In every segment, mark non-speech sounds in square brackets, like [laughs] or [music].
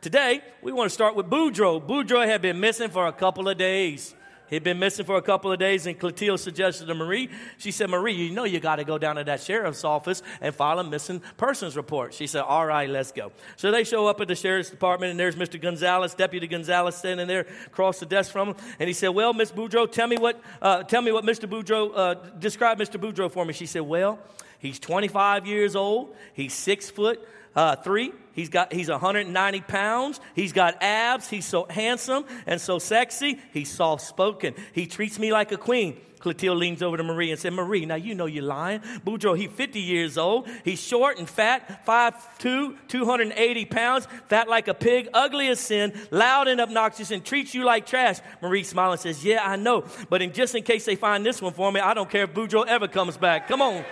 Today, we want to start with Boudreaux. Boudreaux had been missing for a couple of days. He'd been missing for a couple of days, and Clotilde suggested to Marie, she said, Marie, you know you got to go down to that sheriff's office and file a missing persons report. She said, All right, let's go. So they show up at the sheriff's department, and there's Mr. Gonzalez, Deputy Gonzalez, standing there across the desk from him. And he said, Well, Miss Boudreaux, tell me what, uh, tell me what Mr. Boudreaux, uh, describe Mr. Boudreaux for me. She said, Well, he's 25 years old, he's six foot uh, three. He's got he's 190 pounds. He's got abs. He's so handsome and so sexy. He's soft spoken. He treats me like a queen. Clotilde leans over to Marie and said, Marie, now you know you're lying. Boudreaux, he's 50 years old. He's short and fat, 5'2, 280 pounds, fat like a pig, ugly as sin, loud and obnoxious, and treats you like trash. Marie smiles and says, Yeah, I know. But in, just in case they find this one for me, I don't care if Boudreaux ever comes back. Come on.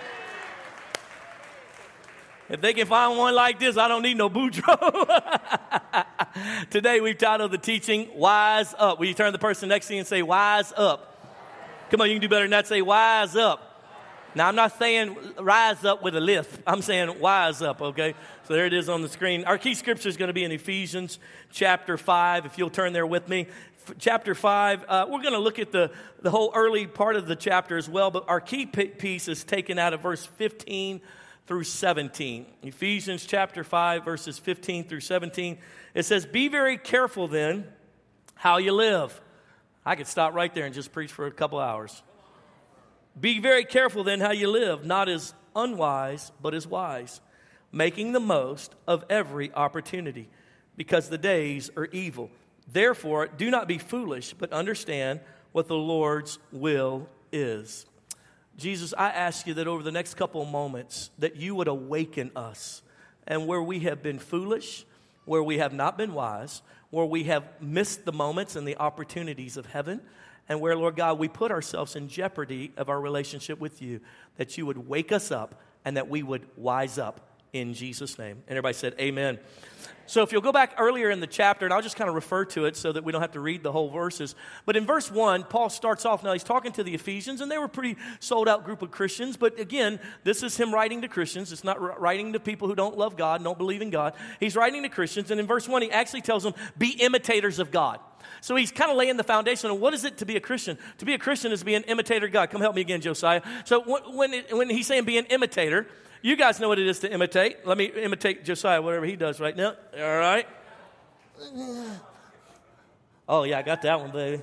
If they can find one like this, I don't need no Boudreaux. [laughs] Today we've titled the teaching Wise Up. Will you turn the person next to you and say, Wise Up? Come on, you can do better than that. Say, Wise Up. Now, I'm not saying rise up with a lift. I'm saying wise up, okay? So there it is on the screen. Our key scripture is going to be in Ephesians chapter 5. If you'll turn there with me. Chapter 5, uh, we're going to look at the, the whole early part of the chapter as well, but our key p- piece is taken out of verse 15 through 17. Ephesians chapter 5, verses 15 through 17. It says, Be very careful then how you live. I could stop right there and just preach for a couple hours. Be very careful then how you live, not as unwise, but as wise, making the most of every opportunity, because the days are evil. Therefore, do not be foolish, but understand what the Lord's will is. Jesus, I ask you that over the next couple of moments that you would awaken us and where we have been foolish, where we have not been wise, where we have missed the moments and the opportunities of heaven, and where, Lord God, we put ourselves in jeopardy of our relationship with you, that you would wake us up and that we would wise up in Jesus' name. And everybody said, Amen. So if you'll go back earlier in the chapter, and I'll just kind of refer to it so that we don't have to read the whole verses. But in verse 1, Paul starts off now, he's talking to the Ephesians, and they were a pretty sold out group of Christians. But again, this is him writing to Christians. It's not writing to people who don't love God, don't believe in God. He's writing to Christians, and in verse 1, he actually tells them, Be imitators of God. So he's kind of laying the foundation of what is it to be a Christian? To be a Christian is to be an imitator of God. Come help me again, Josiah. So when, when he's saying be an imitator, you guys know what it is to imitate. Let me imitate Josiah, whatever he does right now. All right. Oh, yeah, I got that one, baby.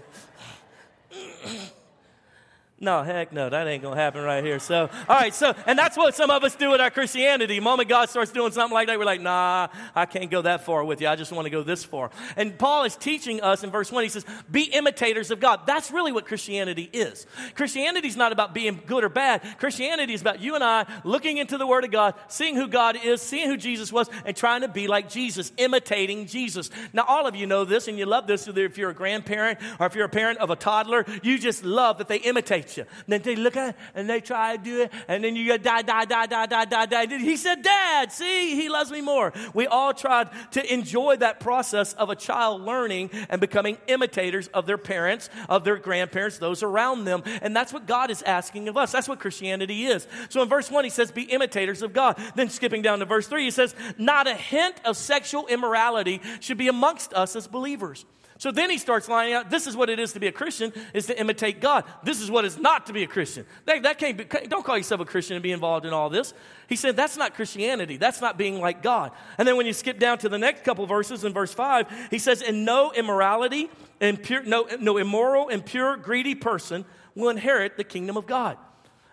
No, heck no, that ain't gonna happen right here. So, all right, so, and that's what some of us do with our Christianity. The moment God starts doing something like that, we're like, nah, I can't go that far with you. I just want to go this far. And Paul is teaching us in verse 1, he says, be imitators of God. That's really what Christianity is. Christianity is not about being good or bad. Christianity is about you and I looking into the Word of God, seeing who God is, seeing who Jesus was, and trying to be like Jesus, imitating Jesus. Now, all of you know this, and you love this, if you're a grandparent or if you're a parent of a toddler, you just love that they imitate you. then they look at it and they try to do it, and then you go, die, die, die, die, die, die, die. He said, Dad, see, he loves me more. We all tried to enjoy that process of a child learning and becoming imitators of their parents, of their grandparents, those around them. And that's what God is asking of us. That's what Christianity is. So in verse 1, he says, Be imitators of God. Then skipping down to verse 3, he says, Not a hint of sexual immorality should be amongst us as believers. So then he starts lining out this is what it is to be a Christian, is to imitate God. This is what is not to be a Christian. That, that can't be, don't call yourself a Christian and be involved in all this. He said that's not Christianity. That's not being like God. And then when you skip down to the next couple verses in verse 5, he says, And no immorality, impure, no, no immoral, impure, greedy person will inherit the kingdom of God.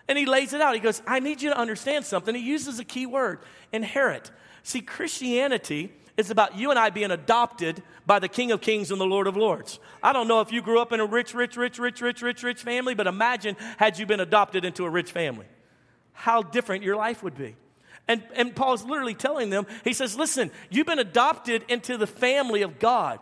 And he lays it out. He goes, I need you to understand something. He uses a key word inherit. See, Christianity is about you and I being adopted by the King of Kings and the Lord of Lords. I don't know if you grew up in a rich, rich, rich, rich, rich, rich, rich family, but imagine had you been adopted into a rich family. How different your life would be. And, and Paul's literally telling them, he says, listen, you've been adopted into the family of God.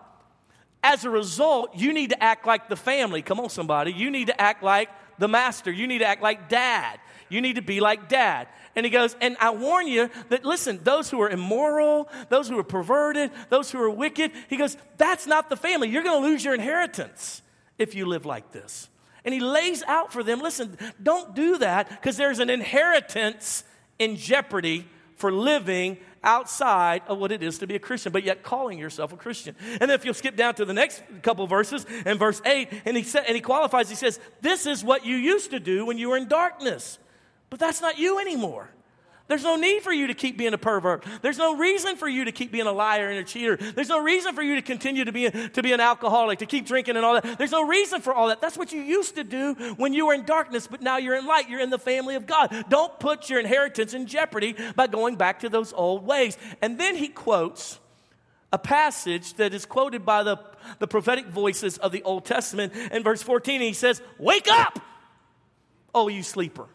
As a result, you need to act like the family. Come on, somebody. You need to act like the master. You need to act like dad. You need to be like dad. And he goes, and I warn you that, listen, those who are immoral, those who are perverted, those who are wicked, he goes, that's not the family. You're going to lose your inheritance if you live like this. And he lays out for them, listen, don't do that because there's an inheritance in jeopardy for living outside of what it is to be a Christian, but yet calling yourself a Christian. And then if you'll skip down to the next couple verses, in verse 8, and he, sa- and he qualifies, he says, This is what you used to do when you were in darkness, but that's not you anymore. There's no need for you to keep being a pervert. There's no reason for you to keep being a liar and a cheater. There's no reason for you to continue to be, to be an alcoholic, to keep drinking and all that. There's no reason for all that. That's what you used to do when you were in darkness, but now you're in light. You're in the family of God. Don't put your inheritance in jeopardy by going back to those old ways. And then he quotes a passage that is quoted by the, the prophetic voices of the Old Testament. In verse 14, he says, Wake up! Oh, you sleeper.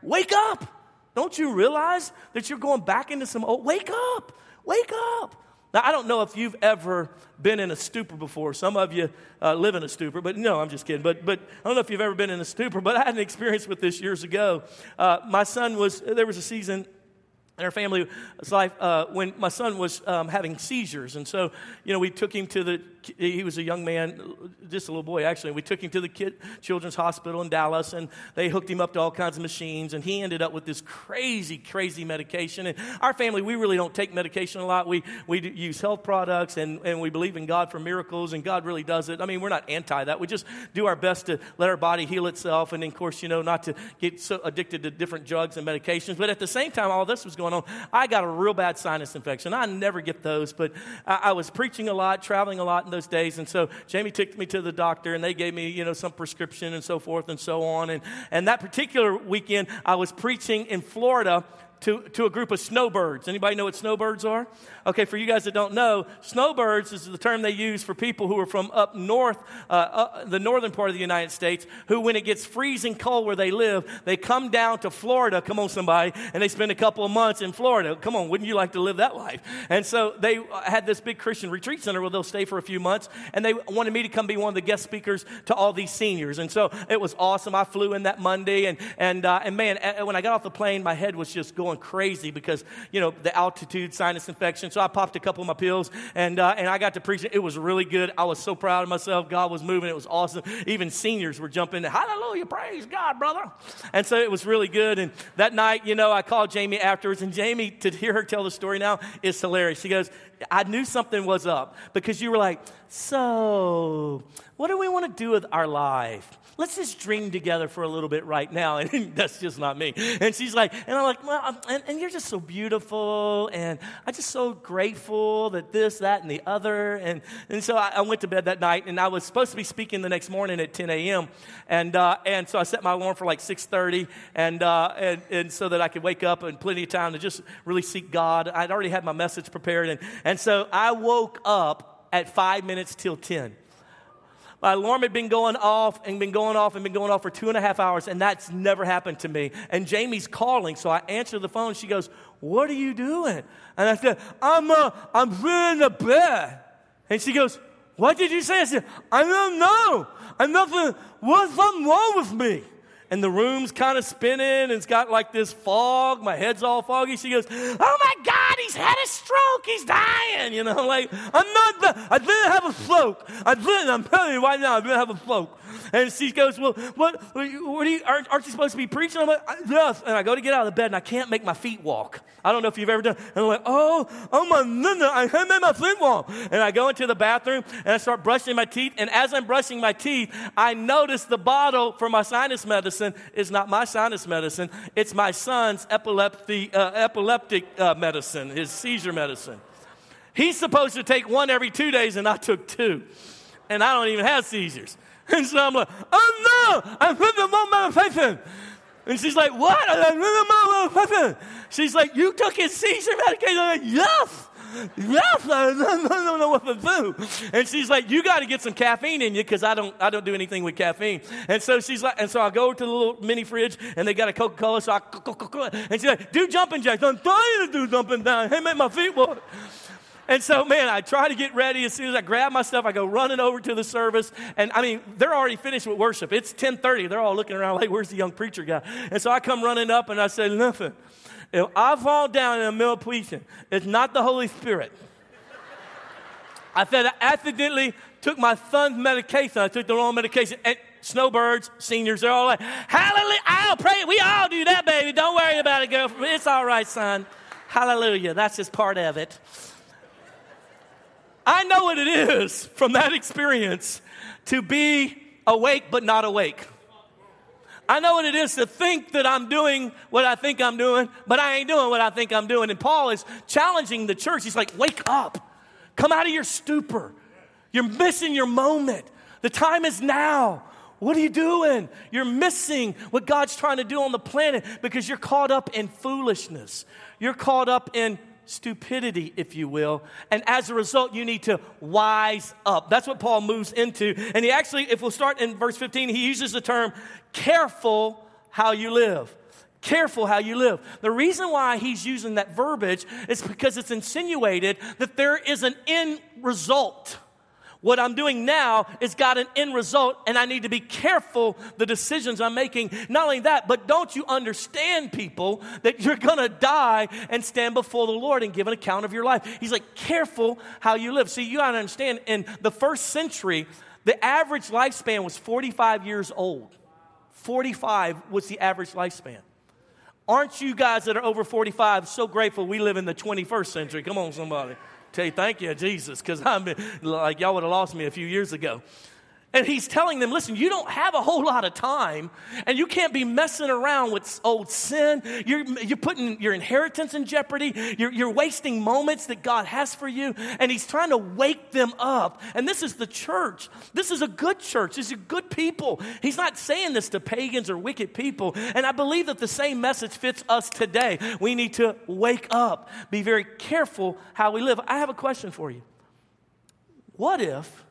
Wake up! Don't you realize that you're going back into some old? Wake up! Wake up! Now, I don't know if you've ever been in a stupor before. Some of you uh, live in a stupor, but no, I'm just kidding. But, but I don't know if you've ever been in a stupor, but I had an experience with this years ago. Uh, my son was, there was a season in our family's life uh, when my son was um, having seizures. And so, you know, we took him to the, he was a young man, just a little boy actually. We took him to the kid, Children's Hospital in Dallas and they hooked him up to all kinds of machines. And he ended up with this crazy, crazy medication. And our family, we really don't take medication a lot. We, we use health products and, and we believe in God for miracles and God really does it. I mean, we're not anti that. We just do our best to let our body heal itself. And of course, you know, not to get so addicted to different drugs and medications. But at the same time, all this was going on. I got a real bad sinus infection. I never get those, but I, I, was preaching a lot, traveling a lot in those days. And so Jamie took me to the doctor and they gave me, you know, some prescription and so forth and so on. And, and that particular weekend, I was preaching in Florida to, to a group of snowbirds. Anybody know what snowbirds are? Okay, for you guys that don't know, snowbirds is the term they use for people who are from up north, uh, uh, the northern part of the United States, who, when it gets freezing cold where they live, they come down to Florida. Come on, somebody, and they spend a couple of months in Florida. Come on, wouldn't you like to live that life? And so they had this big Christian retreat center where they'll stay for a few months, and they wanted me to come be one of the guest speakers to all these seniors. And so it was awesome. I flew in that Monday, and and uh, and man, when I got off the plane, my head was just going crazy because you know the altitude, sinus infection so I popped a couple of my pills and, uh, and I got to preach. It was really good. I was so proud of myself. God was moving. It was awesome. Even seniors were jumping. Hallelujah. Praise God, brother. And so it was really good. And that night, you know, I called Jamie afterwards and Jamie, to hear her tell the story now, is hilarious. She goes, I knew something was up because you were like, so what do we want to do with our life? Let's just dream together for a little bit right now. [laughs] And that's just not me. And she's like, and I'm like, well, and, and, you're just so beautiful. And I'm just so grateful that this, that, and the other. And, and so I, I went to bed that night and I was supposed to be speaking the next morning at 10 a.m. And, uh, and so I set my alarm for like 6.30 and, uh, and, and so that I could wake up and plenty of time to just really seek God. I'd already had my message prepared. And, and so I woke up at five minutes till 10. My alarm had been going off and been going off and been going off for two and a half hours, and that's never happened to me. And Jamie's calling, so I answer the phone. She goes, What are you doing? And I said, I'm, uh, I'm in the bed. And she goes, What did you say? I said, I don't know. I'm nothing, what's something wrong with me? And the room's kind of spinning and it's got like this fog. My head's all foggy. She goes, Oh my God, he's had a stroke. He's dying. You know, like, I'm not, I didn't have a stroke. I didn't, I'm telling you right now, I didn't have a stroke. And she goes, Well, what, what are you, aren't, aren't you supposed to be preaching? I'm like, Yes. And I go to get out of the bed and I can't make my feet walk. I don't know if you've ever done And I'm like, Oh, oh my goodness, I can't make my feet walk. And I go into the bathroom and I start brushing my teeth. And as I'm brushing my teeth, I notice the bottle for my sinus medicine is not my sinus medicine, it's my son's uh, epileptic uh, medicine, his seizure medicine. He's supposed to take one every two days, and I took two. And I don't even have seizures. And so I'm like, oh no, I'm putting them on medication. And she's like, what? I'm medication. She's like, you took his seizure medication? I'm like, yes. Yes, I don't know what to do. And she's like, you got to get some caffeine in you because I don't, I don't do anything with caffeine. And so she's like, and so I go to the little mini fridge and they got a Coca Cola. So I, and she's like, do jumping jacks. I'm trying to do jumping down. Hey, make my feet walk. And so, man, I try to get ready. As soon as I grab my stuff, I go running over to the service. And I mean, they're already finished with worship. It's 1030. They're all looking around like, where's the young preacher guy? And so I come running up and I say, nothing. If I fall down in the middle of preaching, it's not the Holy Spirit. I said I accidentally took my son's medication. I took the wrong medication. And snowbirds, seniors, they're all like, Hallelujah. I'll pray. We all do that, baby. Don't worry about it, girl. It's all right, son. Hallelujah. That's just part of it. I know what it is from that experience to be awake but not awake. I know what it is to think that I'm doing what I think I'm doing, but I ain't doing what I think I'm doing. And Paul is challenging the church. He's like, wake up, come out of your stupor. You're missing your moment. The time is now. What are you doing? You're missing what God's trying to do on the planet because you're caught up in foolishness. You're caught up in stupidity, if you will. And as a result, you need to wise up. That's what Paul moves into. And he actually, if we'll start in verse 15, he uses the term careful how you live. Careful how you live. The reason why he's using that verbiage is because it's insinuated that there is an end result. What I'm doing now is got an end result, and I need to be careful the decisions I'm making. Not only that, but don't you understand, people, that you're gonna die and stand before the Lord and give an account of your life. He's like, careful how you live. See, you gotta understand, in the first century, the average lifespan was 45 years old. 45 was the average lifespan. Aren't you guys that are over 45 so grateful we live in the 21st century? Come on, somebody. Tell you, thank you, Jesus, because [laughs] I'm like y'all would have lost me a few years ago. And he's telling them, listen, you don't have a whole lot of time, and you can't be messing around with old sin. You're, you're putting your inheritance in jeopardy. You're, you're wasting moments that God has for you. And he's trying to wake them up. And this is the church. This is a good church. These are good people. He's not saying this to pagans or wicked people. And I believe that the same message fits us today. We need to wake up, be very careful how we live. I have a question for you. What if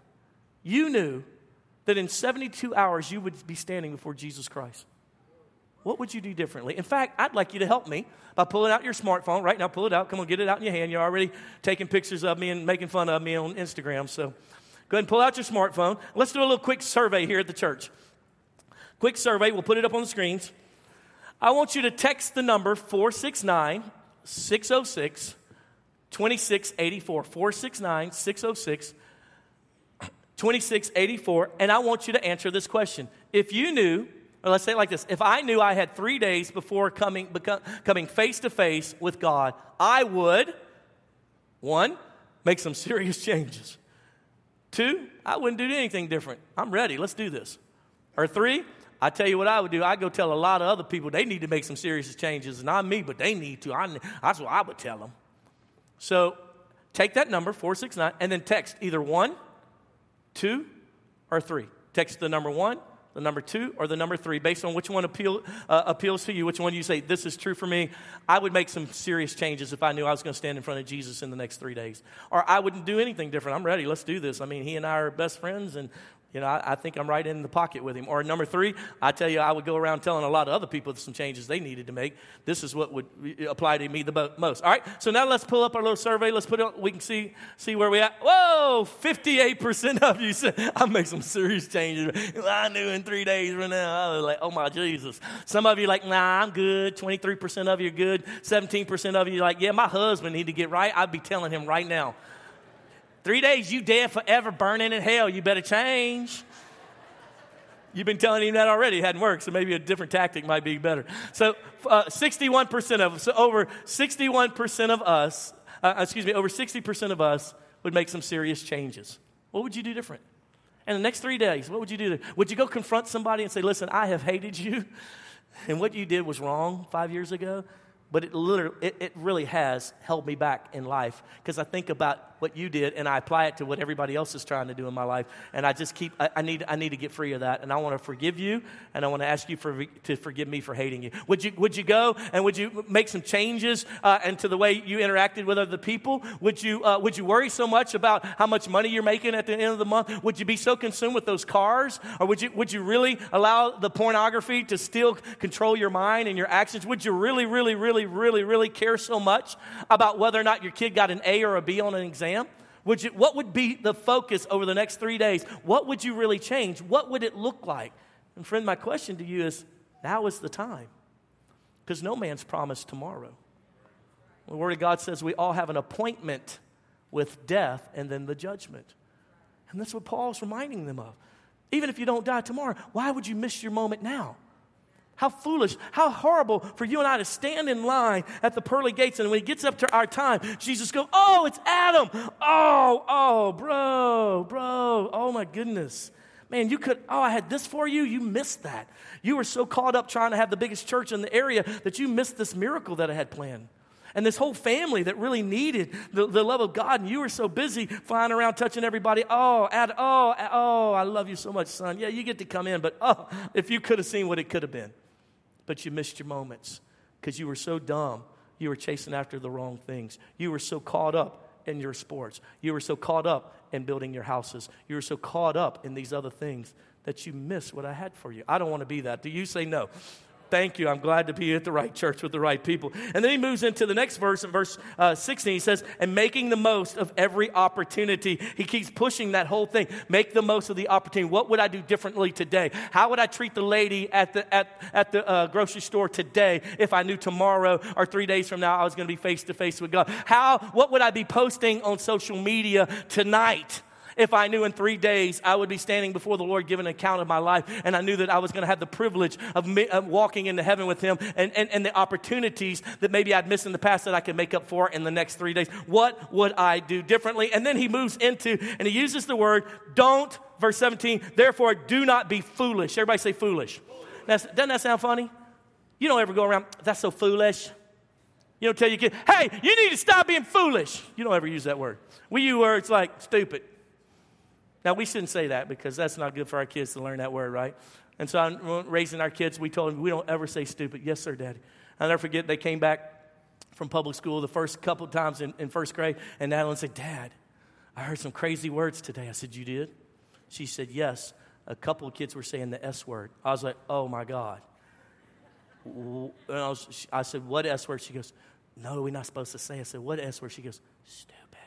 you knew that in 72 hours you would be standing before Jesus Christ? What would you do differently? In fact, I'd like you to help me by pulling out your smartphone right now. Pull it out. Come on, get it out in your hand. You're already taking pictures of me and making fun of me on Instagram. So go ahead and pull out your smartphone. Let's do a little quick survey here at the church. Quick survey. We'll put it up on the screens. I want you to text the number 469 606 2684. 469 606 2684, and I want you to answer this question. If you knew, or let's say it like this if I knew I had three days before coming, coming face to face with God, I would, one, make some [laughs] serious changes. Two, I wouldn't do anything different. I'm ready. Let's do this. Or three, I tell you what I would do. I go tell a lot of other people they need to make some serious changes. Not me, but they need to. I, that's what I would tell them. So take that number, 469, and then text either one, two, or three? Text the number one, the number two, or the number three, based on which one appeal, uh, appeals to you, which one you say, this is true for me. I would make some serious changes if I knew I was going to stand in front of Jesus in the next three days. Or I wouldn't do anything different. I'm ready. Let's do this. I mean, he and I are best friends, and you know, I, I, think I'm right in the pocket with him. Or number three, I tell you, I would go around telling a lot of other people some changes they needed to make. This is what would apply to me the most. All right, so now let's pull up our little survey. Let's put it. We can see see where we at. Whoa, 58 percent of you said I make some serious changes. I knew in three days from now. I was like, oh my Jesus. Some of you like, nah, I'm good. 23 percent of you are good. 17 percent of you like, yeah, my husband need to get right. I'd be telling him right now. Three days, you dead forever, burning in hell. You better change. You've been telling him that already. It hadn't worked, so maybe a different tactic might be better. So, uh, 61% of so over 61% of us, uh, excuse me, over 60% of us would make some serious changes. What would you do different? In the next three days, what would you do? Would you go confront somebody and say, Listen, I have hated you, and what you did was wrong five years ago? But it, literally, it, it really has held me back in life because I think about what you did and I apply it to what everybody else is trying to do in my life. And I just keep, I, I need, I need to get free of that. And I want to forgive you and I want to ask you for, to forgive me for hating you. Would you, would you go and would you make some changes uh, to the way you interacted with other people? Would you, uh, would you worry so much about how much money you're making at the end of the month? Would you be so consumed with those cars? Or would you, would you really allow the pornography to still control your mind and your actions? Would you really, really, really, really, really care so much about whether or not your kid got an A or a B on an exam? Would you, what would be the focus over the next three days? What would you really change? What would it look like? And, friend, my question to you is now is the time. Because no man's promised tomorrow. The Word of God says we all have an appointment with death and then the judgment. And that's what Paul's reminding them of. Even if you don't die tomorrow, why would you miss your moment now? How foolish, how horrible for you and I to stand in line at the pearly gates. And when it gets up to our time, Jesus goes, Oh, it's Adam. Oh, oh, bro, bro. Oh, my goodness. Man, you could, oh, I had this for you. You missed that. You were so caught up trying to have the biggest church in the area that you missed this miracle that I had planned. And this whole family that really needed the, the love of God, and you were so busy flying around touching everybody. Oh, Ad, oh, oh, I love you so much, son. Yeah, you get to come in, but oh, if you could have seen what it could have been but you missed your moments because you were so dumb. You were chasing after the wrong things. You were so caught up in your sports. You were so caught up in building your houses. You were so caught up in these other things that you missed what I had for you. I don't want to be that. Do you say no? Thank you. I'm glad to be at the right church with the right people. And then he moves into the next verse in verse uh, 16. He says, and making the most of every opportunity. He keeps pushing that whole thing. Make the most of the opportunity. What would I do differently today? How would I treat the lady at the, at, at the uh, grocery store today if I knew tomorrow or three days from now I was going to be face to face with God? How, what would I be posting on social media tonight? If I knew in three days I would be standing before the Lord giving an account of my life, and I knew that I was going to have the privilege of, me, of walking into heaven with Him and, and, and the opportunities that maybe I'd missed in the past that I could make up for in the next three days. What would I do differently? And then he moves into, and he uses the word, don't, verse 17, therefore do not be foolish. Everybody say foolish. Doesn't that sound funny? You don't ever go around, that's so foolish. You don't tell your kid, hey, you need to stop being foolish. You don't ever use that word. We use words like stupid. Now, we shouldn't say that because that's not good for our kids to learn that word, right? And so, I'm raising our kids, we told them, we don't ever say stupid. Yes, sir, daddy. I'll never forget, they came back from public school the first couple of times in, in first grade, and Adeline said, Dad, I heard some crazy words today. I said, You did? She said, Yes. A couple of kids were saying the S word. I was like, Oh my God. And I, was, I said, What S word? She goes, No, we're not supposed to say. I said, What S word? She goes, Stupid.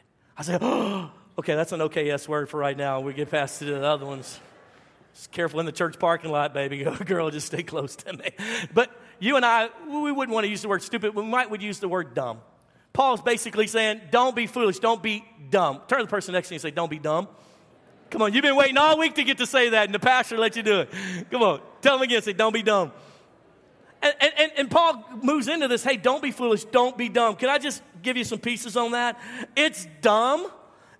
I said, Oh, [gasps] Okay, that's an okay yes word for right now. We get past to the other ones. Just careful in the church parking lot, baby. [laughs] Girl, just stay close to me. But you and I, we wouldn't want to use the word stupid. We might would use the word dumb. Paul's basically saying, don't be foolish. Don't be dumb. Turn to the person next to you and say, don't be dumb. Come on, you've been waiting all week to get to say that, and the pastor let you do it. Come on, tell them again. Say, don't be dumb. And, and, and Paul moves into this hey, don't be foolish, don't be dumb. Can I just give you some pieces on that? It's dumb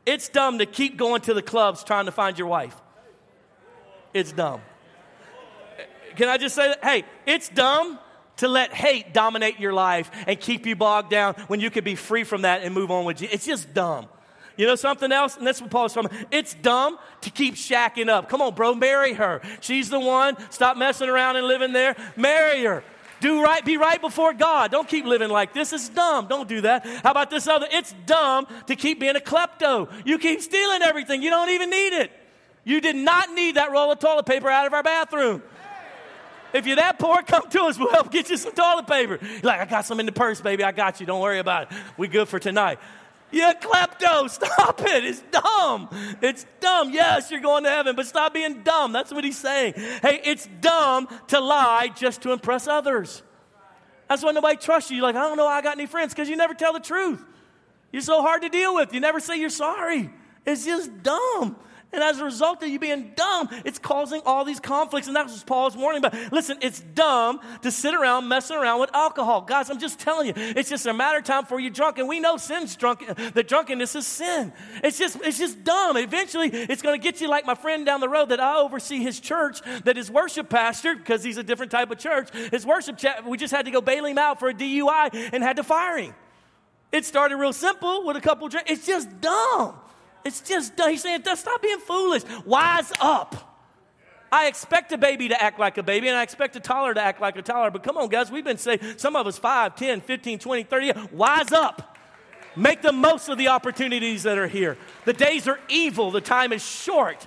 it's dumb to keep going to the clubs trying to find your wife. It's dumb. Can I just say that? Hey, it's dumb to let hate dominate your life and keep you bogged down when you could be free from that and move on with you. It's just dumb. You know something else? And that's what Paul's talking about. It's dumb to keep shacking up. Come on, bro, marry her. She's the one. Stop messing around and living there. Marry her. Do right, be right before God. Don't keep living like this. It's dumb. Don't do that. How about this other? It's dumb to keep being a klepto. You keep stealing everything. You don't even need it. You did not need that roll of toilet paper out of our bathroom. If you're that poor, come to us. We'll help get you some toilet paper. You're like, I got some in the purse, baby. I got you. Don't worry about it. We good for tonight. You klepto, [laughs] stop it. It's dumb. It's dumb. Yes, you're going to heaven, but stop being dumb. That's what he's saying. Hey, it's dumb to lie just to impress others. That's why nobody trusts you. You're like, I don't know I got any friends because you never tell the truth. You're so hard to deal with. You never say you're sorry. It's just dumb. And as a result of you being dumb, it's causing all these conflicts. And that's what Paul's warning about. Listen, it's dumb to sit around messing around with alcohol. Guys, I'm just telling you, it's just a matter of time before you're drunk. And we know sin's drunk, the drunkenness is sin. It's just, it's just dumb. Eventually, it's going to get you like my friend down the road that I oversee his church, that his worship pastor, because he's a different type of church, his worship chat, we just had to go bail him out for a DUI and had to fire him. It started real simple with a couple drinks. It's just dumb. It's just, he's saying, stop being foolish. Wise up. I expect a baby to act like a baby, and I expect a toddler to act like a toddler. But come on, guys, we've been saying, some of us 5, 10, 15, 20, 30. Wise up. Make the most of the opportunities that are here. The days are evil, the time is short.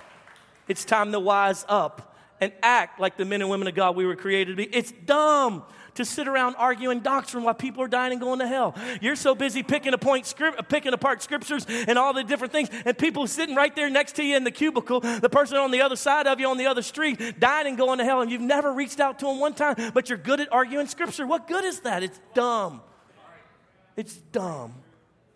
It's time to wise up and act like the men and women of God we were created to be. It's dumb to sit around arguing doctrine while people are dying and going to hell. You're so busy picking, point, script, picking apart scriptures and all the different things, and people sitting right there next to you in the cubicle, the person on the other side of you on the other street, dying and going to hell, and you've never reached out to them one time, but you're good at arguing scripture. What good is that? It's dumb. It's dumb.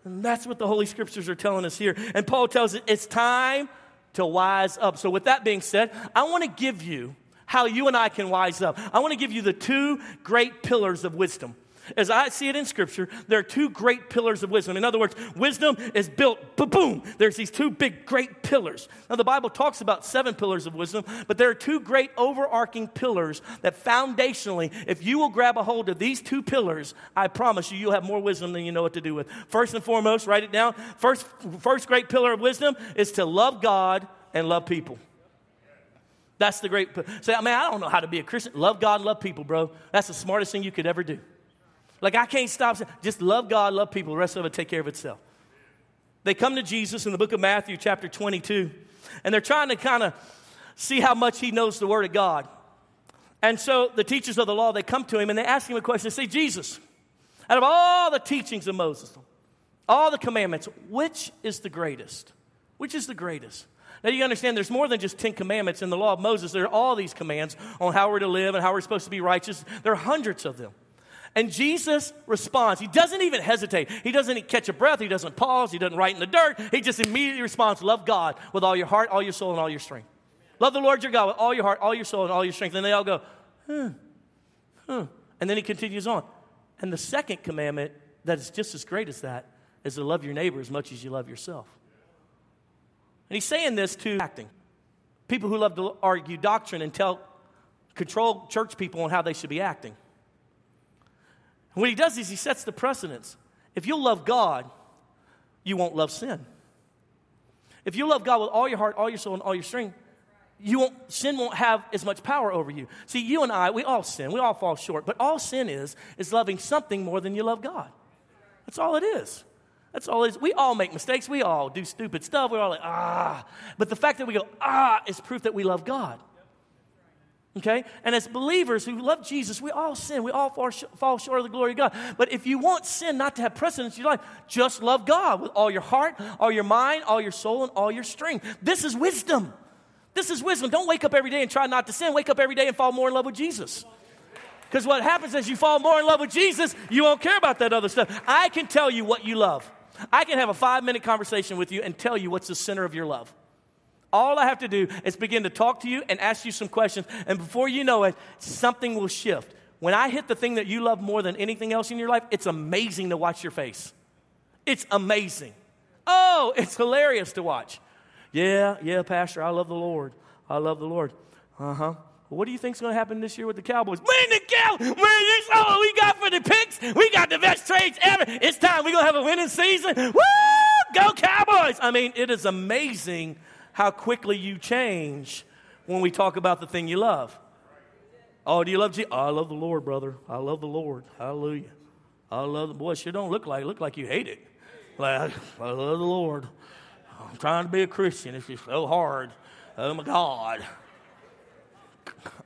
And that's what the Holy Scriptures are telling us here. And Paul tells it, it's time to wise up. So, with that being said, I want to give you how you and I can wise up. I want to give you the two great pillars of wisdom. As I see it in Scripture, there are two great pillars of wisdom. In other words, wisdom is built, boom, there's these two big, great pillars. Now, the Bible talks about seven pillars of wisdom, but there are two great overarching pillars that foundationally, if you will grab a hold of these two pillars, I promise you, you'll have more wisdom than you know what to do with. First and foremost, write it down. First, first great pillar of wisdom is to love God and love people. That's the great. Say, I mean, I don't know how to be a Christian. Love God, love people, bro. That's the smartest thing you could ever do. Like, I can't stop saying, just love God, love people. The rest of it take care of itself. They come to Jesus in the book of Matthew, chapter 22, and they're trying to kind of see how much he knows the Word of God. And so the teachers of the law, they come to him and they ask him a question. They say, Jesus, out of all the teachings of Moses, all the commandments, which is the greatest? Which is the greatest? Now you understand there's more than just 10 commandments in the law of Moses. There are all these commands on how we're to live and how we're supposed to be righteous. There are hundreds of them. And Jesus responds. He doesn't even hesitate. He doesn't catch a breath. He doesn't pause. He doesn't write in the dirt. He just immediately responds Love God with all your heart, all your soul, and all your strength. Love the Lord your God with all your heart, all your soul, and all your strength. And they all go, huh. And then he continues on. And the second commandment that is just as great as that is to love your neighbor as much as you love yourself. And he's saying this to acting. People who love to argue doctrine and tell, control church people on how they should be acting. And what he does is he sets the precedence. If you'll love God, you won't love sin. If you love God with all your heart, all your soul, and all your strength, you won't, sin won't have as much power over you. See, you and I, we all sin. We all fall short. But all sin is, is loving something more than you love God. That's all it is. That's all it is. We all make mistakes. We all do stupid stuff. We're all like, ah. But the fact that we go, ah, is proof that we love God. Okay? And as believers who love Jesus, we all sin. We all fall, fall short of the glory of God. But if you want sin not to have precedence in your life, just love God with all your heart, all your mind, all your soul, and all your strength. This is wisdom. This is wisdom. Don't wake up every day and try not to sin. Wake up every day and fall more in love with Jesus. Because what happens is you fall more in love with Jesus, you won't care about that other stuff. I can tell you what you love. I can have a five minute conversation with you and tell you what's the center of your love. All I have to do is begin to talk to you and ask you some questions, and before you know it, something will shift. When I hit the thing that you love more than anything else in your life, it's amazing to watch your face. It's amazing. Oh, it's hilarious to watch. Yeah, yeah, Pastor, I love the Lord. I love the Lord. Uh huh. What do you think's going to happen this year with the Cowboys? Win the Cow! Win this! Oh, we got for the picks. We got the best trades ever. It's time. We're going to have a winning season. Woo! Go Cowboys! I mean, it is amazing how quickly you change when we talk about the thing you love. Oh, do you love Jesus? Oh, I love the Lord, brother. I love the Lord. Hallelujah. I love the boy. Sure don't look like look like you hate it. Like I love the Lord. I'm trying to be a Christian. It's just so hard. Oh my God.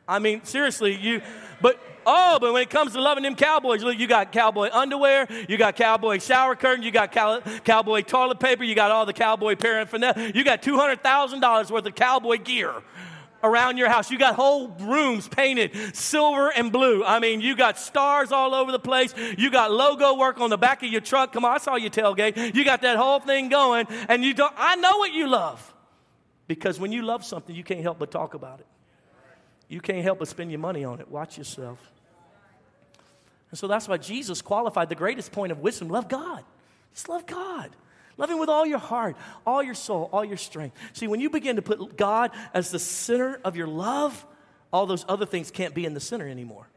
I mean, seriously, you. But Oh, but when it comes to loving them cowboys, look, you got cowboy underwear, you got cowboy shower curtain, you got cow- cowboy toilet paper, you got all the cowboy paraphernalia, you got $200,000 worth of cowboy gear around your house. You got whole rooms painted silver and blue. I mean, you got stars all over the place. You got logo work on the back of your truck. Come on, I saw your tailgate. You got that whole thing going, and you don't. I know what you love, because when you love something, you can't help but talk about it. You can't help but spend your money on it. Watch yourself. And so that's why Jesus qualified the greatest point of wisdom love God. Just love God. Love Him with all your heart, all your soul, all your strength. See, when you begin to put God as the center of your love, all those other things can't be in the center anymore.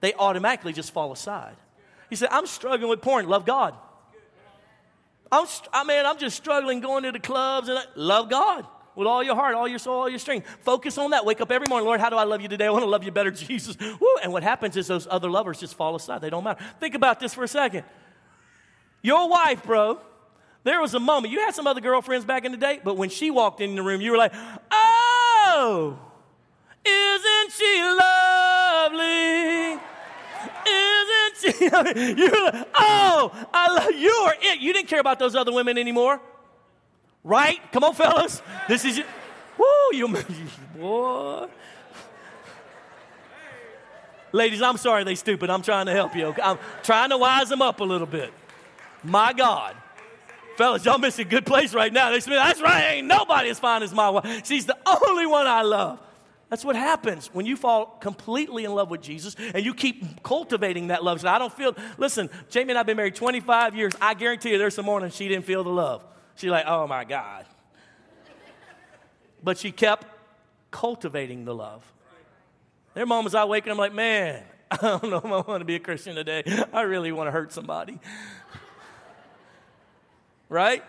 They automatically just fall aside. He said, I'm struggling with porn. Love God. I'm, I mean, I'm just struggling going to the clubs and I, love God with all your heart, all your soul, all your strength. Focus on that. Wake up every morning, Lord, how do I love you today? I want to love you better, [laughs] Jesus. Woo. And what happens is those other lovers just fall aside. They don't matter. Think about this for a second. Your wife, bro, there was a moment. You had some other girlfriends back in the day, but when she walked in the room, you were like, oh, isn't she lovely? Isn't she? [laughs] You're like, oh, I love you are it. You didn't care about those other women anymore. Right? Come on, fellas. This is you. Woo, you, boy. Ladies, I'm sorry they're stupid. I'm trying to help you. Okay? I'm trying to wise them up a little bit. My God. Fellas, y'all miss a good place right now. They say, that's right, ain't nobody as fine as my wife. She's the only one I love. That's what happens when you fall completely in love with Jesus and you keep cultivating that love. So I don't feel, listen, Jamie and I have been married 25 years. I guarantee you there's some morning she didn't feel the love. She's like, oh my God. But she kept cultivating the love. There are moments I wake and I'm like, man, [laughs] I don't know if I want to be a Christian today. I really want to hurt somebody. right?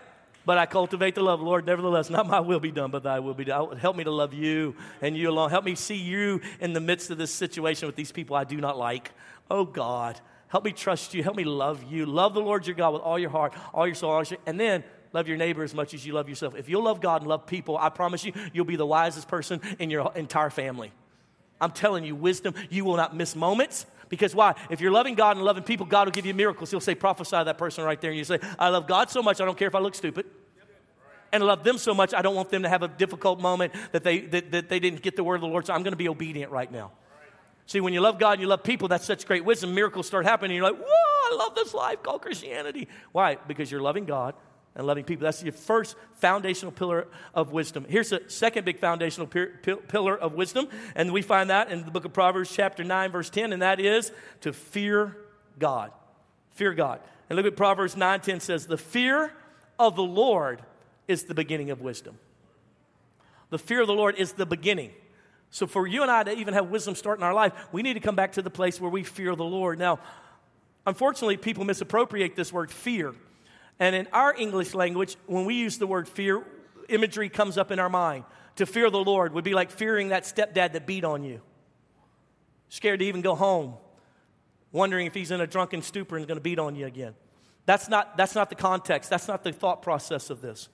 But I cultivate the love, Lord. Nevertheless, not my will be done, but thy will be done. Oh, help me to love you and you alone. Help me see you in the midst of this situation with these people I do not like. Oh God, help me trust you. Help me love you. Love the Lord your God with all your heart, all your soul, all your, and then love your neighbor as much as you love yourself. If you'll love God and love people, I promise you, you'll be the wisest person in your entire family. I'm telling you, wisdom, you will not miss moments. Because why? If you're loving God and loving people, God will give you miracles. He'll say, prophesy that person right there. And you say, I love God so much, I don't care if I look stupid. And I love them so much, I don't want them to have a difficult moment that they, that, that they didn't get the word of the Lord. So I'm going to be obedient right now. See, when you love God and you love people, that's such great wisdom. Miracles start happening. You're like, whoa, I love this life called Christianity. Why? Because you're loving God and loving people. That's your first foundational pillar of wisdom. Here's the second big foundational pillar of wisdom, and we find that in the book of Proverbs, chapter 9, verse 10, and that is to fear God. Fear God. And look at Proverbs 9 10 says, The fear of the Lord is the beginning of wisdom. The fear of the Lord is the beginning. So, for you and I to even have wisdom start in our life, we need to come back to the place where we fear the Lord. Now, unfortunately, people misappropriate this word fear and in our English language, when we use the word fear, imagery comes up in our mind. To fear the Lord would be like fearing that stepdad that beat on you. Scared to even go home, wondering if he's in a drunken stupor and going to beat on you again. That's not, that's not the context. That's not the thought process of this.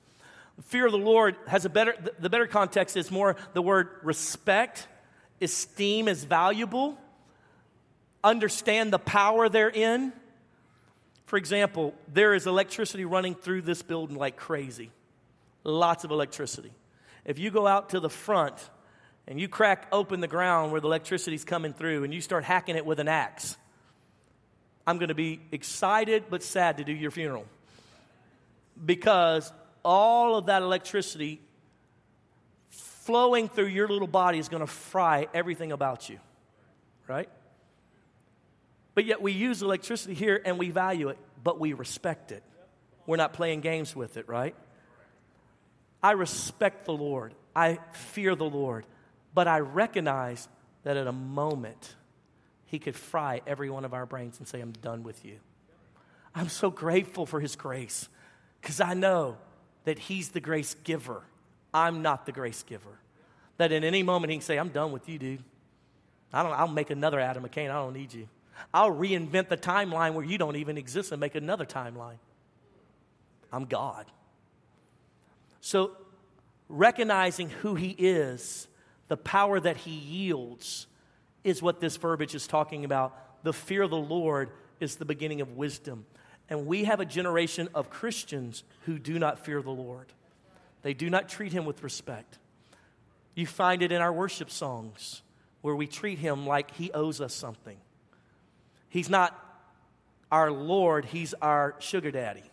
Fear of the Lord has a better, the better context is more the word respect, esteem is valuable, understand the power therein for example, there is electricity running through this building like crazy. Lots of electricity. If you go out to the front and you crack open the ground where the electricity's coming through and you start hacking it with an axe, I'm going to be excited but sad to do your funeral. Because all of that electricity flowing through your little body is going to fry everything about you. Right? But yet we use electricity here and we value it, but we respect it. We're not playing games with it, right? I respect the Lord. I fear the Lord. But I recognize that at a moment, He could fry every one of our brains and say, I'm done with you. I'm so grateful for His grace because I know that He's the grace giver. I'm not the grace giver. That in any moment He can say, I'm done with you, dude. I don't, I'll make another Adam McCain. I don't need you. I'll reinvent the timeline where you don't even exist and make another timeline. I'm God. So, recognizing who He is, the power that He yields, is what this verbiage is talking about. The fear of the Lord is the beginning of wisdom. And we have a generation of Christians who do not fear the Lord, they do not treat Him with respect. You find it in our worship songs where we treat Him like He owes us something. He's not our Lord, He's our sugar daddy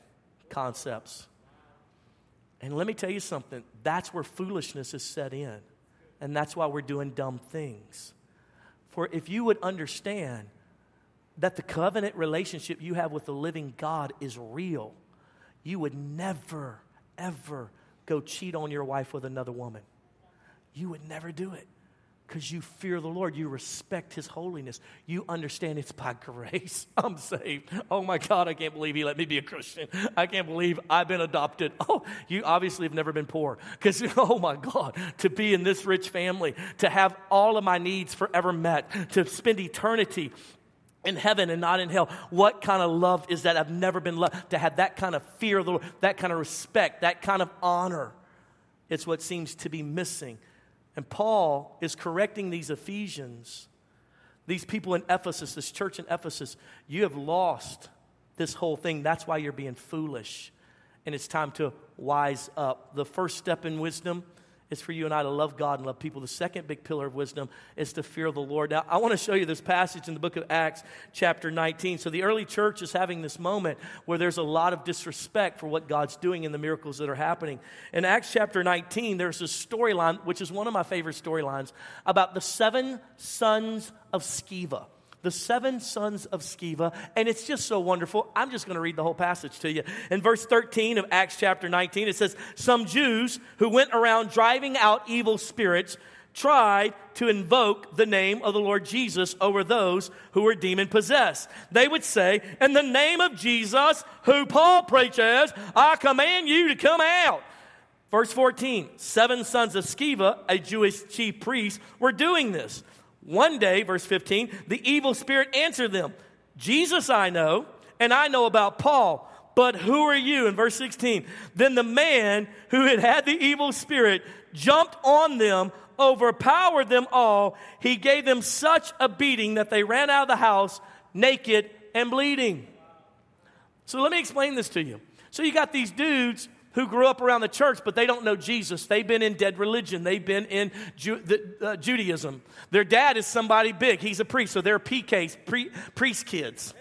concepts. And let me tell you something that's where foolishness is set in. And that's why we're doing dumb things. For if you would understand that the covenant relationship you have with the living God is real, you would never, ever go cheat on your wife with another woman. You would never do it because you fear the Lord. You respect His holiness. You understand it's by grace. [laughs] I'm saved. Oh my God, I can't believe He let me be a Christian. I can't believe I've been adopted. [laughs] Oh, you obviously have never been poor because, [laughs] oh my God, to be in this rich family, to have all of my needs forever met, to spend eternity in heaven and not in hell. What kind of love is that? I've never been loved. To have that kind of fear of the Lord, that kind of respect, that kind of honor. It's what seems to be missing and Paul is correcting these Ephesians, these people in Ephesus, this church in Ephesus. You have lost this whole thing. That's why you're being foolish. And it's time to wise up. The first step in wisdom is for you and I to love God and love people. The second big pillar of wisdom is to fear the Lord. Now, I want to show you this passage in the book of Acts, chapter 19. So, the early church is having this moment where there's a lot of disrespect for what God's doing and the miracles that are happening. In Acts chapter 19, there's a storyline, which is one of my favorite storylines, about the seven sons of Sceva the seven sons of Sceva, and it's just so wonderful. I'm just going to read the whole passage to you. In verse 13 of Acts chapter 19, it says, Some Jews who went around driving out evil spirits tried to invoke the name of the Lord Jesus over those who were demon possessed. They would say, In the name of Jesus, who Paul preaches, I command you to come out. Verse 14, seven sons of Sceva, a Jewish chief priest, were doing this. One day, verse 15, the evil spirit answered them, Jesus I know, and I know about Paul, but who are you? In verse 16, then the man who had had the evil spirit jumped on them, overpowered them all. He gave them such a beating that they ran out of the house naked and bleeding. So let me explain this to you. So you got these dudes who grew up around the church, but they don't know Jesus. They've been in dead religion. They've been in Ju- the, uh, Judaism. Their dad is somebody big. He's a priest, so they're PKs, pre- priest kids.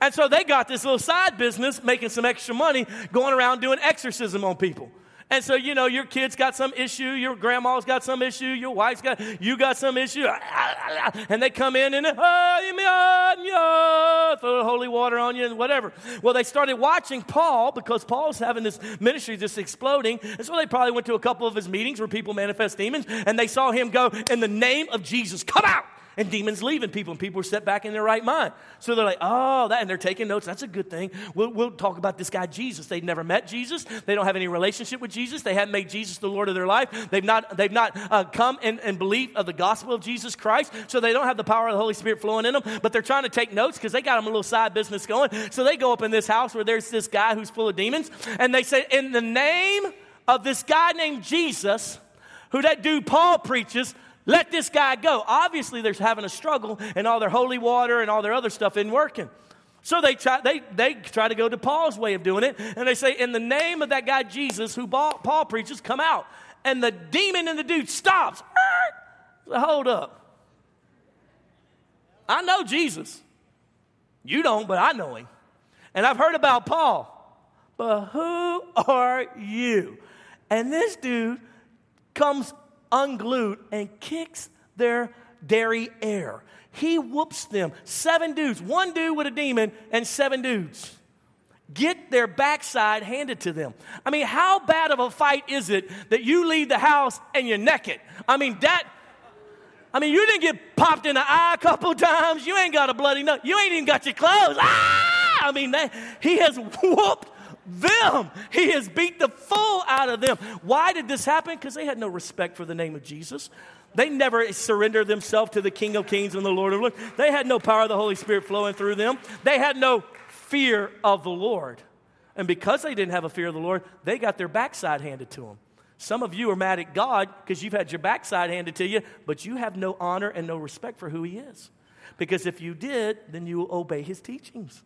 And so they got this little side business, making some extra money, going around doing exorcism on people. And so, you know, your kid's got some issue, your grandma's got some issue, your wife's got, you got some issue. And they come in and, throw holy water on you and whatever. Well, they started watching Paul because Paul's having this ministry just exploding. And so they probably went to a couple of his meetings where people manifest demons and they saw him go, in the name of Jesus, come out and demons leaving people, and people are set back in their right mind. So they're like, oh, that, and they're taking notes. That's a good thing. We'll, we'll talk about this guy, Jesus. They've never met Jesus. They don't have any relationship with Jesus. They haven't made Jesus the Lord of their life. They've not, they've not uh, come and, and believed of the gospel of Jesus Christ. So they don't have the power of the Holy Spirit flowing in them, but they're trying to take notes because they got them a little side business going. So they go up in this house where there's this guy who's full of demons, and they say, in the name of this guy named Jesus, who that dude Paul preaches, let this guy go. Obviously, they're having a struggle, and all their holy water and all their other stuff isn't working. So they try, they, they try to go to Paul's way of doing it, and they say, In the name of that guy Jesus, who Paul preaches, come out. And the demon in the dude stops. [laughs] Hold up. I know Jesus. You don't, but I know him. And I've heard about Paul. But who are you? And this dude comes unglued and kicks their dairy air. He whoops them. Seven dudes, one dude with a demon, and seven dudes. Get their backside handed to them. I mean, how bad of a fight is it that you leave the house and you're naked? I mean, that. I mean, you didn't get popped in the eye a couple times. You ain't got a bloody nose. You ain't even got your clothes. Ah! I mean, that, he has [laughs] whooped them. He has beat the full out of them. Why did this happen? Because they had no respect for the name of Jesus. They never surrendered themselves to the King of Kings and the Lord of Lords. They had no power of the Holy Spirit flowing through them. They had no fear of the Lord. And because they didn't have a fear of the Lord, they got their backside handed to them. Some of you are mad at God because you've had your backside handed to you, but you have no honor and no respect for who He is. Because if you did, then you will obey His teachings.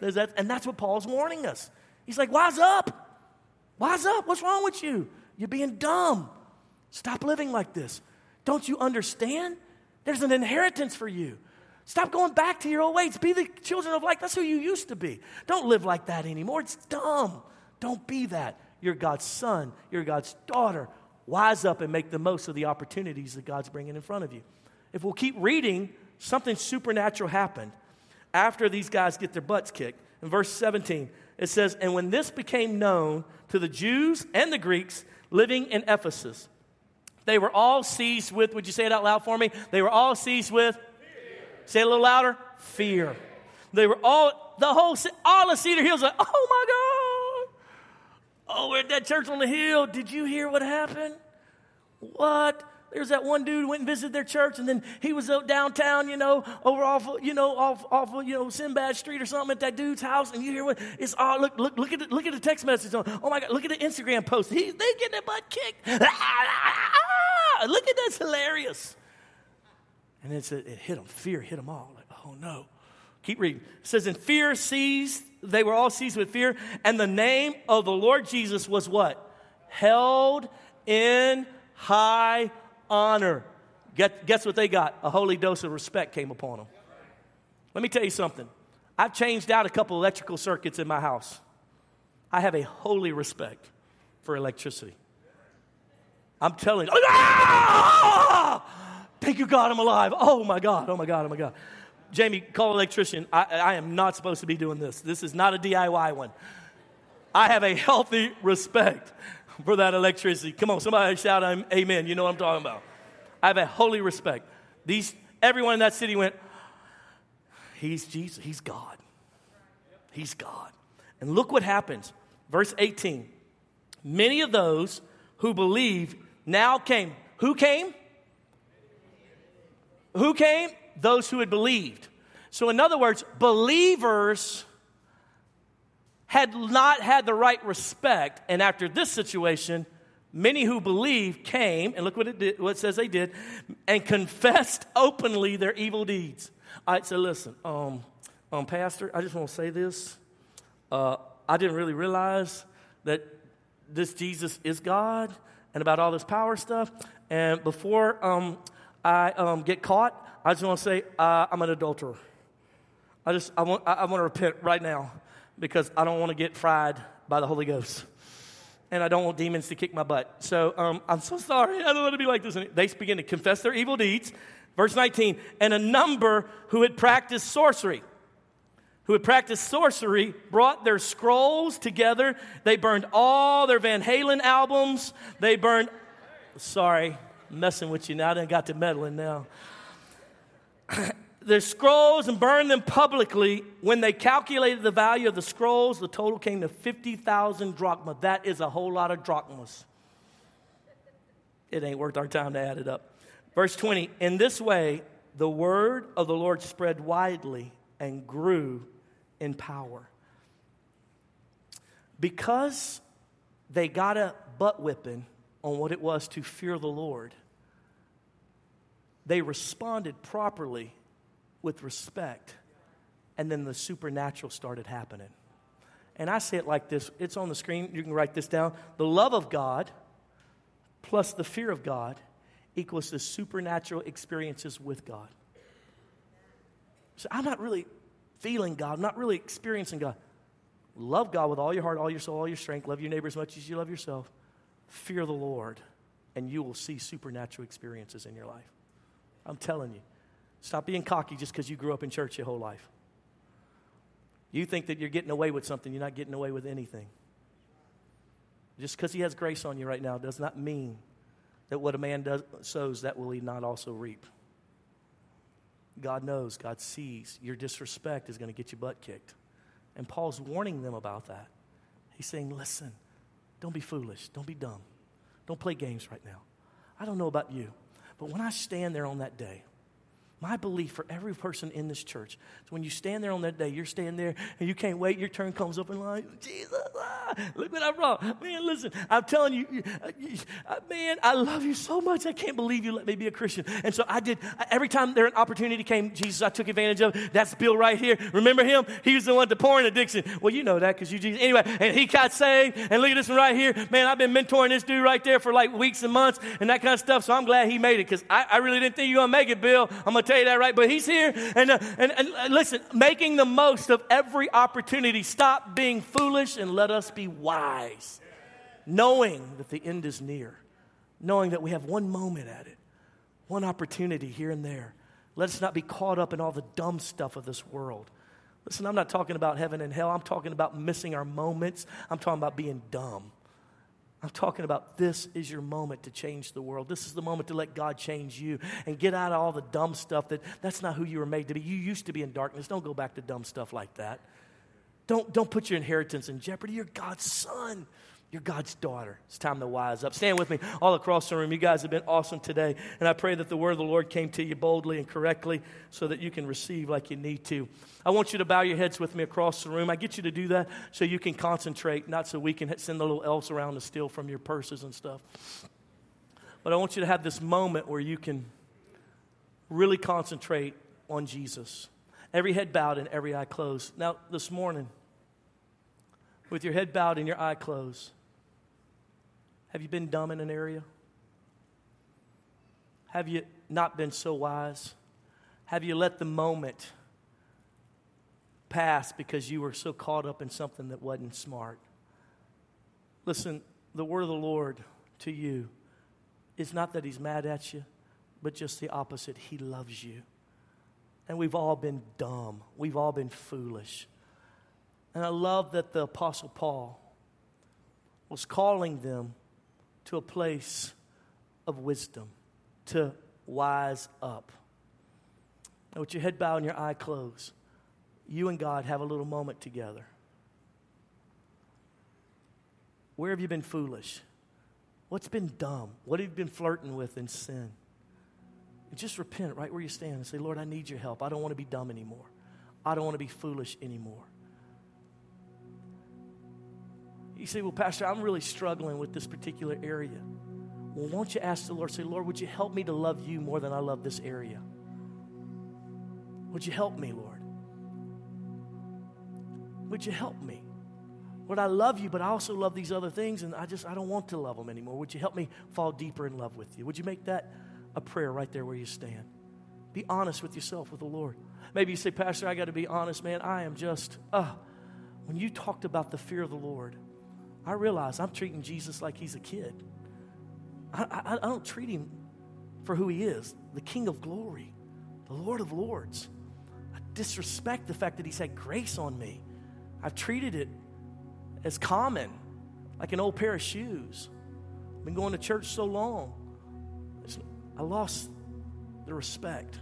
And that's what Paul's warning us. He's like, Wise up. Wise up. What's wrong with you? You're being dumb. Stop living like this. Don't you understand? There's an inheritance for you. Stop going back to your old ways. Be the children of light. That's who you used to be. Don't live like that anymore. It's dumb. Don't be that. You're God's son. You're God's daughter. Wise up and make the most of the opportunities that God's bringing in front of you. If we'll keep reading, something supernatural happened after these guys get their butts kicked. In verse 17, it says, And when this became known to the Jews and the Greeks living in Ephesus, they were all seized with, would you say it out loud for me? They were all seized with, Fear. say it a little louder, fear. They were all, the whole, all of Cedar Hills, like, oh my God. Oh, we're at that church on the hill. Did you hear what happened? What? There's that one dude who went and visited their church, and then he was out downtown, you know, over off, you know, off, off, you know, Sinbad Street or something at that dude's house, and you hear what? It's all look, look, look at the, look at the text message on. Oh my God, look at the Instagram post. He, they getting their butt kicked. [laughs] look at that's hilarious. And then it, it hit them. Fear hit them all. Like, oh no. Keep reading. It says, "In fear seized, they were all seized with fear, and the name of the Lord Jesus was what held in high honor. Guess what they got? A holy dose of respect came upon them. Let me tell you something. I've changed out a couple electrical circuits in my house. I have a holy respect for electricity. I'm telling you. Ah! Thank you, God, I'm alive. Oh my God, oh my God, oh my God. Jamie, call electrician. I, I am not supposed to be doing this. This is not a DIY one. I have a healthy respect [laughs] for that electricity. Come on, somebody shout amen. You know what I'm talking about. I have a holy respect. These, everyone in that city went, He's Jesus, He's God. He's God. And look what happens. Verse 18. Many of those who believe now came. Who came? Who came? Those who had believed. So, in other words, believers had not had the right respect. And after this situation, many who believed came, and look what it, did, what it says they did, and confessed openly their evil deeds. All right, so listen, um, um, Pastor, I just want to say this. Uh, I didn't really realize that this Jesus is God and about all this power stuff. And before um, I um, get caught, I just want to say uh, I'm an adulterer. I just I want I, I want to repent right now because I don't want to get fried by the Holy Ghost. And I don't want demons to kick my butt. So um, I'm so sorry. I don't want to be like this. And they begin to confess their evil deeds. Verse 19, and a number who had practiced sorcery who had practiced sorcery brought their scrolls together. They burned all their Van Halen albums. They burned, sorry, messing with you now. I didn't got to meddling now. [clears throat] their scrolls and burned them publicly. When they calculated the value of the scrolls, the total came to 50,000 drachma. That is a whole lot of drachmas. It ain't worth our time to add it up. Verse 20 In this way, the word of the Lord spread widely and grew in power. Because they got a butt whipping on what it was to fear the Lord, they responded properly with respect, and then the supernatural started happening. And I say it like this it's on the screen, you can write this down. The love of God plus the fear of God equals the supernatural experiences with God. So I'm not really feeling God, I'm not really experiencing God. Love God with all your heart, all your soul, all your strength. Love your neighbor as much as you love yourself. Fear the Lord, and you will see supernatural experiences in your life. I'm telling you. Stop being cocky just because you grew up in church your whole life. You think that you're getting away with something, you're not getting away with anything. Just because he has grace on you right now does not mean that what a man does, sows, that will he not also reap. God knows, God sees. Your disrespect is going to get your butt kicked. And Paul's warning them about that. He's saying, listen, don't be foolish. Don't be dumb. Don't play games right now. I don't know about you, but when I stand there on that day, my belief for every person in this church is when you stand there on that day, you're standing there and you can't wait, your turn comes up and like, Jesus, ah, look what I brought. Man, listen, I'm telling you, uh, man, I love you so much. I can't believe you let me be a Christian. And so I did, every time there an opportunity came, Jesus, I took advantage of. That's Bill right here. Remember him? He was the one to porn addiction. Well, you know that because you Jesus. Anyway, and he got saved. And look at this one right here. Man, I've been mentoring this dude right there for like weeks and months and that kind of stuff. So I'm glad he made it because I, I really didn't think you were going to make it, Bill. I'm going to tell you that right, but he's here. And, uh, and, and listen, making the most of every opportunity. Stop being foolish and let us be wise, knowing that the end is near, knowing that we have one moment at it, one opportunity here and there. Let us not be caught up in all the dumb stuff of this world. Listen, I'm not talking about heaven and hell. I'm talking about missing our moments. I'm talking about being dumb. I'm talking about this is your moment to change the world. This is the moment to let God change you and get out of all the dumb stuff that that's not who you were made to be. You used to be in darkness. Don't go back to dumb stuff like that. Don't, don't put your inheritance in jeopardy. You're God's son. You're God's daughter. It's time to wise up. Stand with me all across the room. You guys have been awesome today. And I pray that the word of the Lord came to you boldly and correctly so that you can receive like you need to. I want you to bow your heads with me across the room. I get you to do that so you can concentrate, not so we can send the little elves around to steal from your purses and stuff. But I want you to have this moment where you can really concentrate on Jesus. Every head bowed and every eye closed. Now, this morning, with your head bowed and your eye closed, Have you been dumb in an area? Have you not been so wise? Have you let the moment pass because you were so caught up in something that wasn't smart? Listen, the word of the Lord to you is not that he's mad at you, but just the opposite. He loves you. And we've all been dumb, we've all been foolish. And I love that the Apostle Paul was calling them to a place of wisdom, to wise up. Now, with your head bowed and your eye closed, you and God have a little moment together. Where have you been foolish? What's been dumb? What have you been flirting with in sin? And just repent right where you stand and say, Lord, I need your help. I don't want to be dumb anymore. I don't want to be foolish anymore. You say, Well, Pastor, I'm really struggling with this particular area. Well, won't you ask the Lord, say, Lord, would you help me to love you more than I love this area? Would you help me, Lord? Would you help me? Lord, I love you, but I also love these other things, and I just I don't want to love them anymore. Would you help me fall deeper in love with you? Would you make that a prayer right there where you stand? Be honest with yourself, with the Lord. Maybe you say, Pastor, I got to be honest, man. I am just, uh, when you talked about the fear of the Lord, I realize I'm treating Jesus like he's a kid. I, I, I don't treat him for who he is the King of glory, the Lord of lords. I disrespect the fact that he's had grace on me. I've treated it as common, like an old pair of shoes. I've been going to church so long. I lost the respect.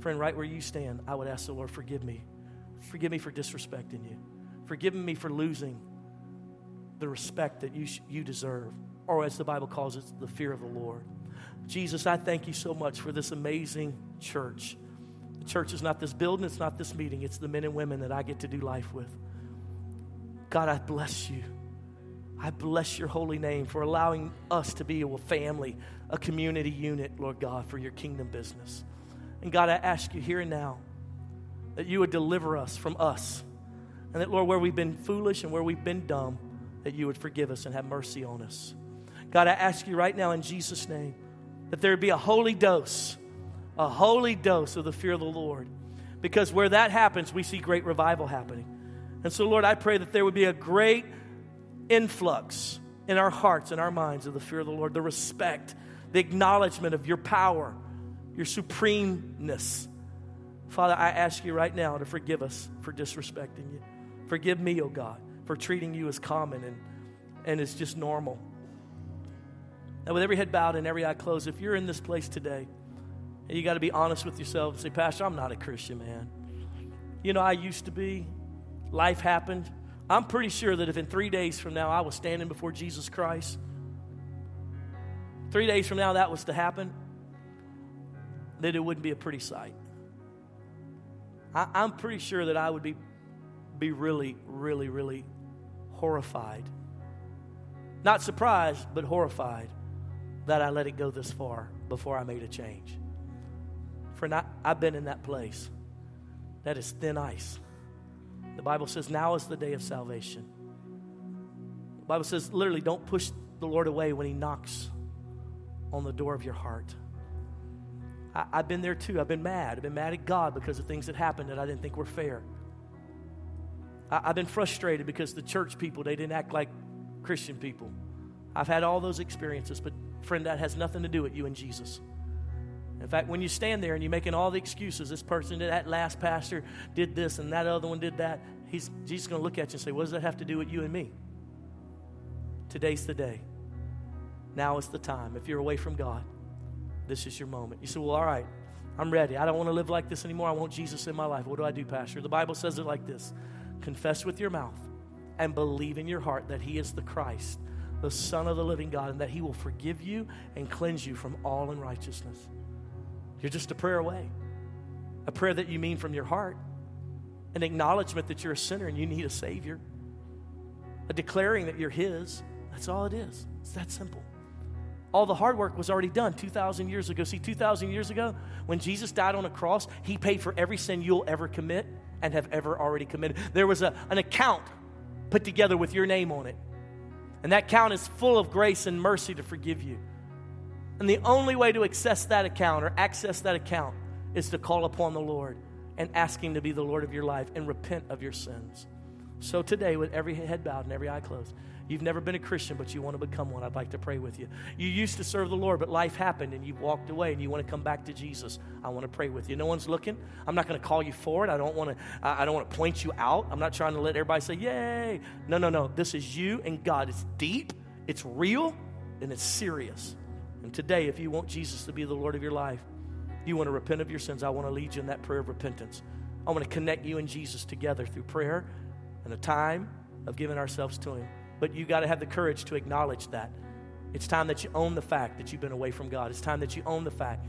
Friend, right where you stand, I would ask the Lord, forgive me. Forgive me for disrespecting you. Forgive me for losing the respect that you, you deserve, or as the Bible calls it, the fear of the Lord. Jesus, I thank you so much for this amazing church. The church is not this building, it's not this meeting, it's the men and women that I get to do life with. God, I bless you. I bless your holy name for allowing us to be a family, a community unit, Lord God, for your kingdom business. And God, I ask you here and now that you would deliver us from us. And that, Lord, where we've been foolish and where we've been dumb, that you would forgive us and have mercy on us. God, I ask you right now in Jesus' name that there be a holy dose, a holy dose of the fear of the Lord. Because where that happens, we see great revival happening. And so, Lord, I pray that there would be a great influx in our hearts and our minds of the fear of the Lord, the respect, the acknowledgement of your power, your supremeness. Father, I ask you right now to forgive us for disrespecting you. Forgive me, O oh God for treating you as common and, and it's just normal. Now, with every head bowed and every eye closed, if you're in this place today, and you got to be honest with yourself and say, Pastor, I'm not a Christian, man. You know, I used to be. Life happened. I'm pretty sure that if in three days from now I was standing before Jesus Christ, three days from now that was to happen, that it wouldn't be a pretty sight. I, I'm pretty sure that I would be, be really, really, really horrified. Not surprised, but horrified that I let it go this far before I made a change. For not, I've been in that place. That is thin ice. The Bible says now is the day of salvation. The Bible says literally don't push the Lord away when He knocks on the door of your heart. I, have been there too. I've been mad. I've been mad at God because of things that happened that I didn't think were fair. I, have been frustrated because the church people, they didn't act like Christian people. I've had all those experiences, but friend, that has nothing to do with you and Jesus. In fact, when you stand there and you're making all the excuses, this person did that last pastor did this and that other one did that, he's Jesus going to look at you and say, What does that have to do with you and me? Today's the day. Now is the time. If you're away from God, this is your moment. You say, Well, all right, I'm ready. I don't want to live like this anymore. I want Jesus in my life. What do I do, Pastor? The Bible says it like this confess with your mouth and believe in your heart that He is the Christ, the Son of the living God, and that He will forgive you and cleanse you from all unrighteousness. You're just a prayer away, a prayer that you mean from your heart, an acknowledgement that you're a sinner and you need a Savior, a declaring that you're His. That's all it is. It's that simple. All the hard work was already done 2,000 years ago. See, 2,000 years ago, when Jesus died on a cross, He paid for every sin you'll ever commit and have ever already committed. There was a, an account put together with your name on it. And that account is full of grace and mercy to forgive you. And the only way to access that account or access that account is to call upon the Lord and ask Him to be the Lord of your life and repent of your sins. So today, with every head bowed and every eye closed, You've never been a Christian, but you want to become one. I'd like to pray with you. You used to serve the Lord, but life happened and you walked away and you want to come back to Jesus. I want to pray with you. No one's looking. I'm not going to call you forward. I don't want to. I don't want to point you out. I'm not trying to let everybody say, "Yay!" No, no, no. This is you and God. It's deep. It's real, and it's serious. And today, if you want Jesus to be the Lord of your life, you want to repent of your sins. I want to lead you in that prayer of repentance. I want to connect you and Jesus together through prayer and a time of giving ourselves to Him. But you got to have the courage to acknowledge that. It's time that you own the fact that you've been away from God. It's time that you own the fact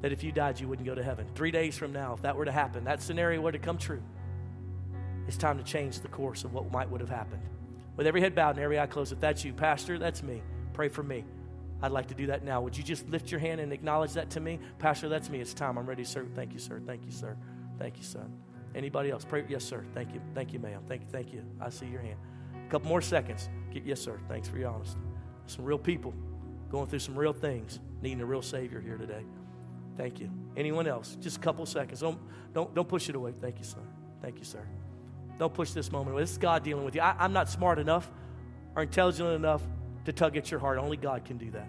that if you died, you wouldn't go to heaven. Three days from now, if that were to happen, that scenario were to come true, it's time to change the course of what might would have happened. With every head bowed and every eye closed, if that's you, Pastor, that's me. Pray for me. I'd like to do that now. Would you just lift your hand and acknowledge that to me? Pastor, that's me. It's time. I'm ready, sir. Thank you, sir. Thank you, sir. Thank you, son. Anybody else? Pray. Yes, sir. Thank you. Thank you, ma'am. Thank you. Thank you. I see your hand. Couple more seconds. Yes, sir. Thanks for your honesty. Some real people going through some real things, needing a real Savior here today. Thank you. Anyone else? Just a couple seconds. Don't, don't, don't push it away. Thank you, sir. Thank you, sir. Don't push this moment away. This is God dealing with you. I, I'm not smart enough or intelligent enough to tug at your heart. Only God can do that.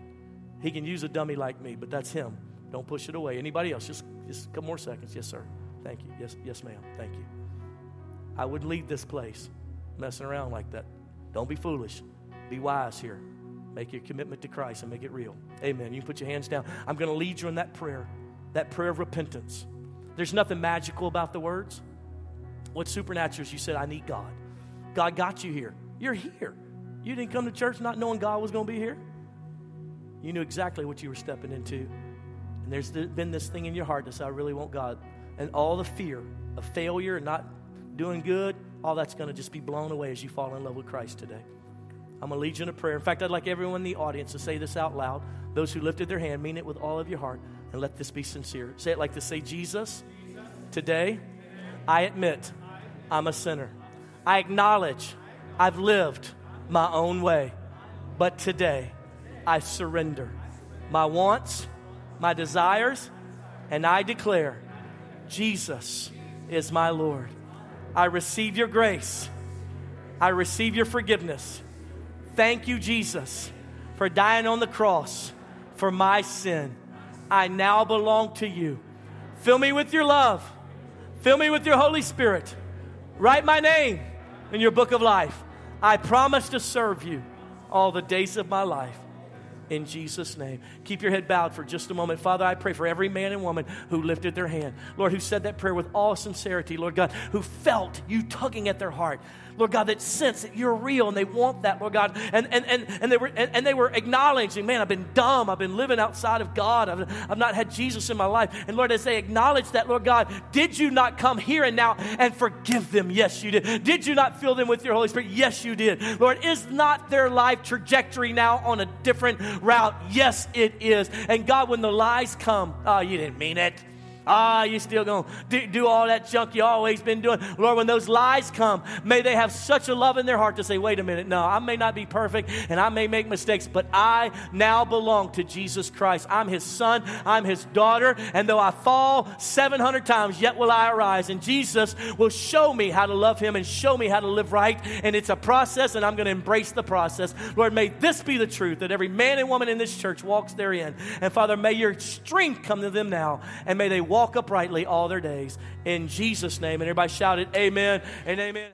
He can use a dummy like me, but that's Him. Don't push it away. Anybody else? Just, just a couple more seconds. Yes, sir. Thank you. Yes, yes, ma'am. Thank you. I would leave this place messing around like that. Don't be foolish. Be wise here. Make your commitment to Christ and make it real. Amen. You can put your hands down. I'm going to lead you in that prayer, that prayer of repentance. There's nothing magical about the words. What's supernatural is you said, I need God. God got you here. You're here. You didn't come to church not knowing God was going to be here. You knew exactly what you were stepping into. And there's been this thing in your heart that said, I really want God. And all the fear of failure and not doing good, all that's going to just be blown away as you fall in love with Christ today. I'm going to lead you prayer. In fact, I'd like everyone in the audience to say this out loud. Those who lifted their hand, mean it with all of your heart, and let this be sincere. Say it like this Say, Jesus, today I admit I'm a sinner. I acknowledge I've lived my own way. But today I surrender my wants, my desires, and I declare Jesus is my Lord. I receive your grace. I receive your forgiveness. Thank you, Jesus, for dying on the cross for my sin. I now belong to you. Fill me with your love. Fill me with your Holy Spirit. Write my name in your book of life. I promise to serve you all the days of my life in Jesus' name. Keep your head bowed for just a moment. Father, I pray for every man and woman who lifted their hand. Lord, who said that prayer with all sincerity. Lord God, who felt you tugging at their heart. Lord God, that sense that you're real and they want that, Lord God. And, and, and, and, they, were, and, and they were acknowledging, man, I've been dumb. I've been living outside of God. I've, I've not had Jesus in my life. And Lord, as they acknowledge that, Lord God, did you not come here and now and forgive them? Yes, you did. Did you not fill them with your Holy Spirit? Yes, you did. Lord, is not their life trajectory now on a different route? Yes, it is. And God, when the lies come, oh, you didn't mean it. Ah, you still going to do, do, all that junk you always been doing. Lord, when those lies come, may they have such a love in their heart to say, wait a minute, no, I may not be perfect and I may make mistakes, but I now belong to Jesus Christ. I'm his son, I'm his daughter, and though I fall 700 times, yet will I arise. And Jesus will show me how to love him and show me how to live right. And it's a process, and I'm going to embrace the process. Lord, may this be the truth that every man and woman in this church walks therein. And Father, may your strength come to them now, and may they walk walk uprightly all their days. In Jesus' name. And everybody shouted, Amen and Amen.